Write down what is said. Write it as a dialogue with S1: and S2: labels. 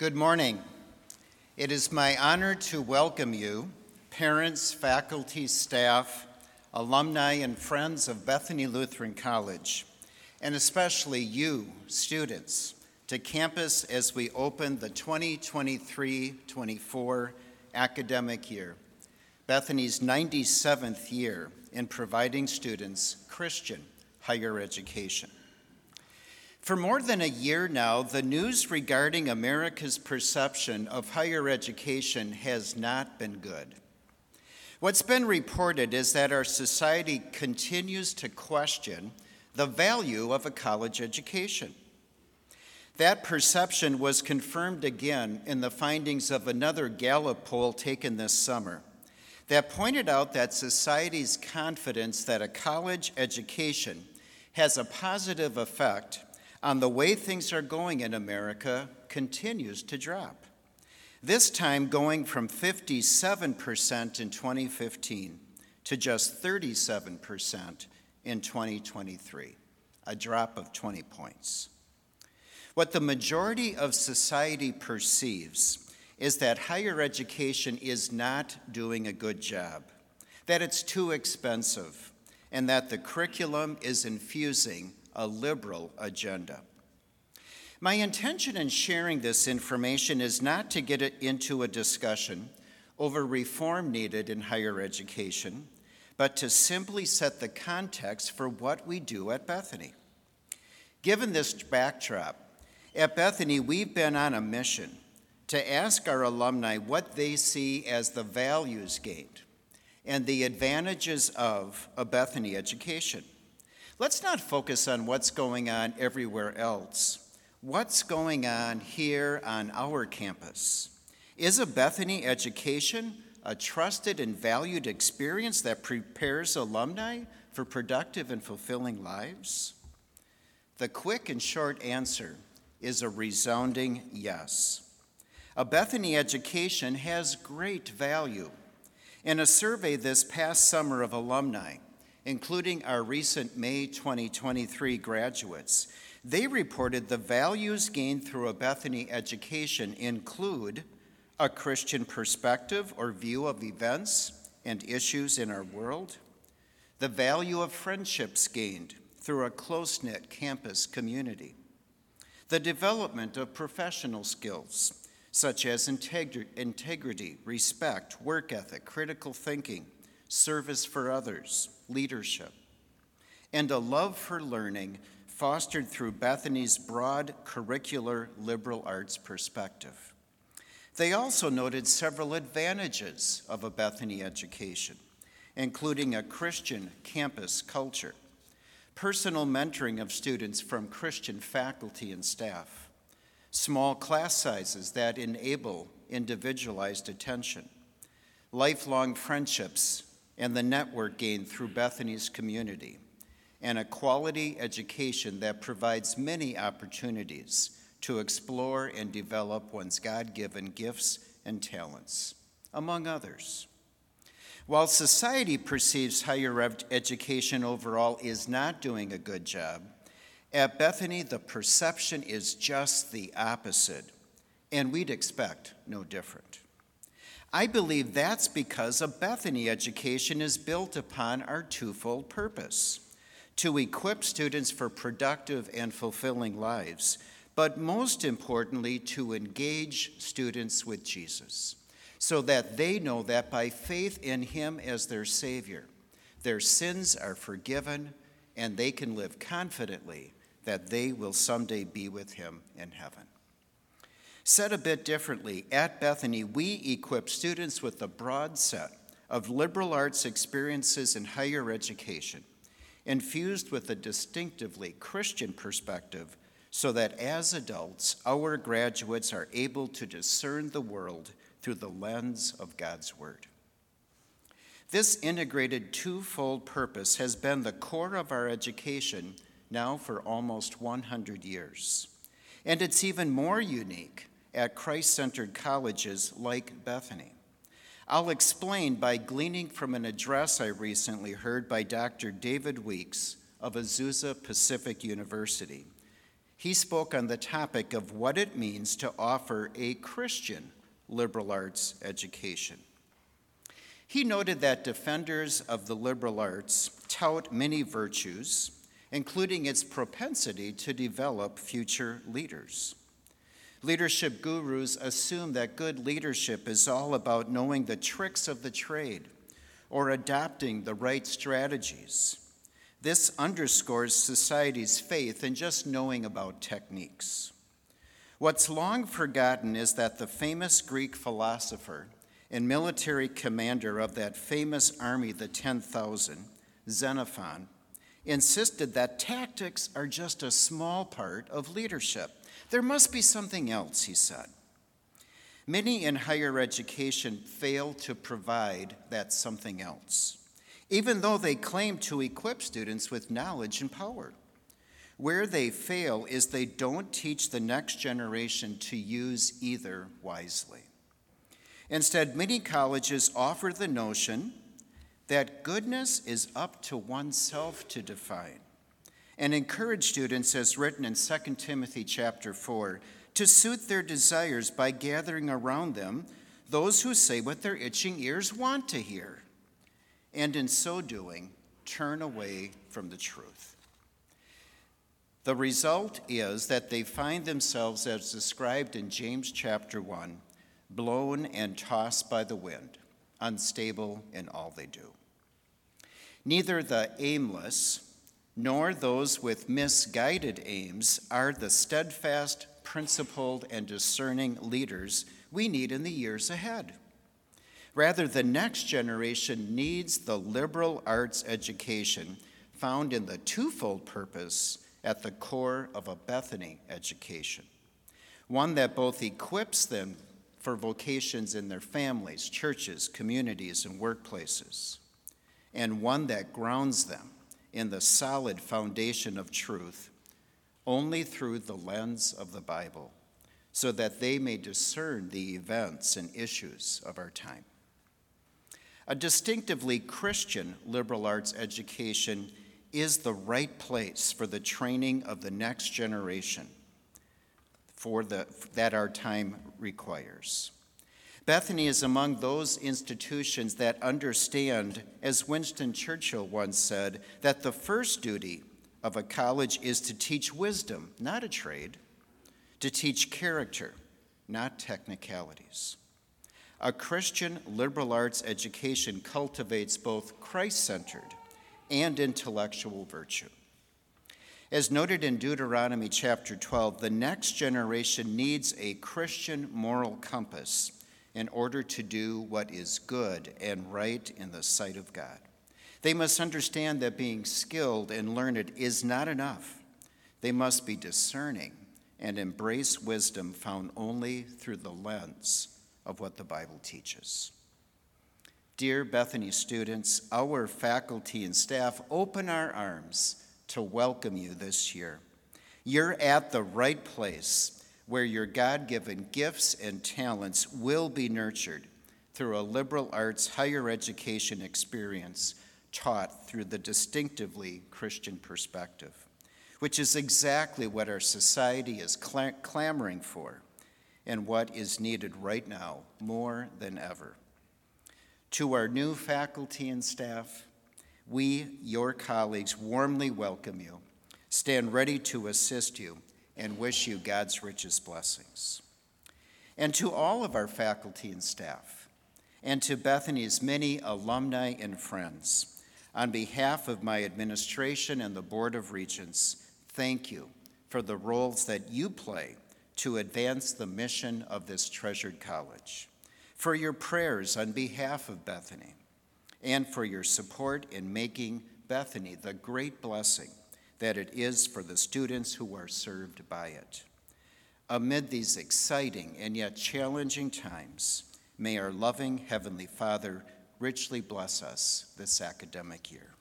S1: Good morning. It is my honor to welcome you, parents, faculty, staff, alumni, and friends of Bethany Lutheran College, and especially you, students, to campus as we open the 2023 24 academic year, Bethany's 97th year in providing students Christian higher education. For more than a year now, the news regarding America's perception of higher education has not been good. What's been reported is that our society continues to question the value of a college education. That perception was confirmed again in the findings of another Gallup poll taken this summer that pointed out that society's confidence that a college education has a positive effect on the way things are going in America continues to drop. This time going from 57% in 2015 to just 37% in 2023, a drop of 20 points. What the majority of society perceives is that higher education is not doing a good job, that it's too expensive, and that the curriculum is infusing a liberal agenda. My intention in sharing this information is not to get it into a discussion over reform needed in higher education, but to simply set the context for what we do at Bethany. Given this backdrop, at Bethany, we've been on a mission to ask our alumni what they see as the values gained and the advantages of a Bethany education. Let's not focus on what's going on everywhere else. What's going on here on our campus? Is a Bethany education a trusted and valued experience that prepares alumni for productive and fulfilling lives? The quick and short answer is a resounding yes. A Bethany education has great value. In a survey this past summer of alumni, including our recent May 2023 graduates, they reported the values gained through a Bethany education include a Christian perspective or view of events and issues in our world, the value of friendships gained through a close knit campus community, the development of professional skills such as integrity, respect, work ethic, critical thinking, service for others, leadership, and a love for learning fostered through Bethany's broad curricular liberal arts perspective. They also noted several advantages of a Bethany education, including a Christian campus culture, personal mentoring of students from Christian faculty and staff, small class sizes that enable individualized attention, lifelong friendships and the network gained through Bethany's community, and a quality education that provides many opportunities to explore and develop one's God given gifts and talents, among others. While society perceives higher education overall is not doing a good job, at Bethany the perception is just the opposite, and we'd expect no different. I believe that's because a Bethany education is built upon our twofold purpose to equip students for productive and fulfilling lives, but most importantly, to engage students with Jesus so that they know that by faith in Him as their Savior, their sins are forgiven and they can live confidently that they will someday be with Him in heaven. Said a bit differently, at Bethany, we equip students with a broad set of liberal arts experiences in higher education, infused with a distinctively Christian perspective, so that as adults, our graduates are able to discern the world through the lens of God's Word. This integrated twofold purpose has been the core of our education now for almost 100 years. And it's even more unique at Christ centered colleges like Bethany. I'll explain by gleaning from an address I recently heard by Dr. David Weeks of Azusa Pacific University. He spoke on the topic of what it means to offer a Christian liberal arts education. He noted that defenders of the liberal arts tout many virtues, including its propensity to develop future leaders. Leadership gurus assume that good leadership is all about knowing the tricks of the trade or adopting the right strategies. This underscores society's faith in just knowing about techniques. What's long forgotten is that the famous Greek philosopher and military commander of that famous army, the 10,000, Xenophon, insisted that tactics are just a small part of leadership. There must be something else, he said. Many in higher education fail to provide that something else, even though they claim to equip students with knowledge and power. Where they fail is they don't teach the next generation to use either wisely. Instead, many colleges offer the notion that goodness is up to oneself to define and encourage students as written in 2 Timothy chapter 4 to suit their desires by gathering around them those who say what their itching ears want to hear and in so doing turn away from the truth. The result is that they find themselves as described in James chapter 1 blown and tossed by the wind, unstable in all they do. Neither the aimless nor those with misguided aims are the steadfast, principled, and discerning leaders we need in the years ahead. Rather, the next generation needs the liberal arts education found in the twofold purpose at the core of a Bethany education one that both equips them for vocations in their families, churches, communities, and workplaces, and one that grounds them in the solid foundation of truth only through the lens of the Bible, so that they may discern the events and issues of our time. A distinctively Christian liberal arts education is the right place for the training of the next generation for the, that our time requires. Bethany is among those institutions that understand, as Winston Churchill once said, that the first duty of a college is to teach wisdom, not a trade, to teach character, not technicalities. A Christian liberal arts education cultivates both Christ centered and intellectual virtue. As noted in Deuteronomy chapter 12, the next generation needs a Christian moral compass in order to do what is good and right in the sight of God. They must understand that being skilled and learned is not enough. They must be discerning and embrace wisdom found only through the lens of what the Bible teaches. Dear Bethany students, our faculty and staff open our arms to welcome you this year. You're at the right place where your God given gifts and talents will be nurtured through a liberal arts higher education experience taught through the distinctively Christian perspective, which is exactly what our society is cl- clamoring for and what is needed right now more than ever. To our new faculty and staff, we, your colleagues, warmly welcome you, stand ready to assist you, and wish you God's richest blessings. And to all of our faculty and staff, and to Bethany's many alumni and friends, on behalf of my administration and the Board of Regents, thank you for the roles that you play to advance the mission of this treasured college, for your prayers on behalf of Bethany and for your support in making Bethany the great blessing that it is for the students who are served by it. Amid these exciting and yet challenging times, may our loving Heavenly Father richly bless us this academic year.